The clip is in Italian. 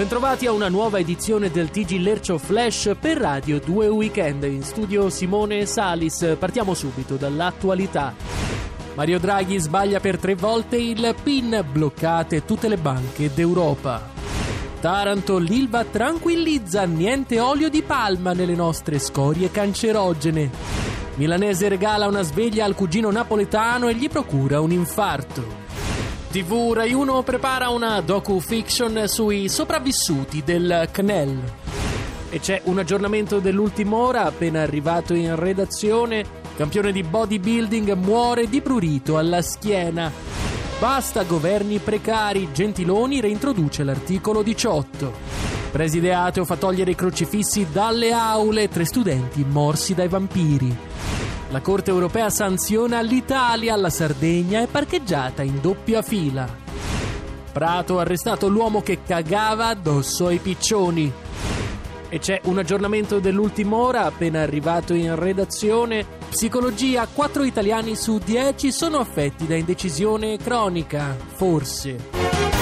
Bentrovati a una nuova edizione del TG Lercio Flash per Radio 2 Weekend. In studio Simone Salis. Partiamo subito dall'attualità. Mario Draghi sbaglia per tre volte il PIN, bloccate tutte le banche d'Europa. Taranto, l'Ilva tranquillizza, niente olio di palma nelle nostre scorie cancerogene. Milanese regala una sveglia al cugino napoletano e gli procura un infarto. TV Rai 1 prepara una docu-fiction sui sopravvissuti del CNEL. E c'è un aggiornamento dell'ultima ora appena arrivato in redazione. Campione di bodybuilding muore di prurito alla schiena. Basta governi precari, Gentiloni reintroduce l'articolo 18. Presideateo fa togliere i crocifissi dalle aule, tre studenti morsi dai vampiri. La Corte europea sanziona l'Italia, la Sardegna è parcheggiata in doppia fila. Prato ha arrestato l'uomo che cagava addosso ai piccioni. E c'è un aggiornamento dell'ultima ora appena arrivato in redazione. Psicologia, 4 italiani su 10 sono affetti da indecisione cronica. Forse.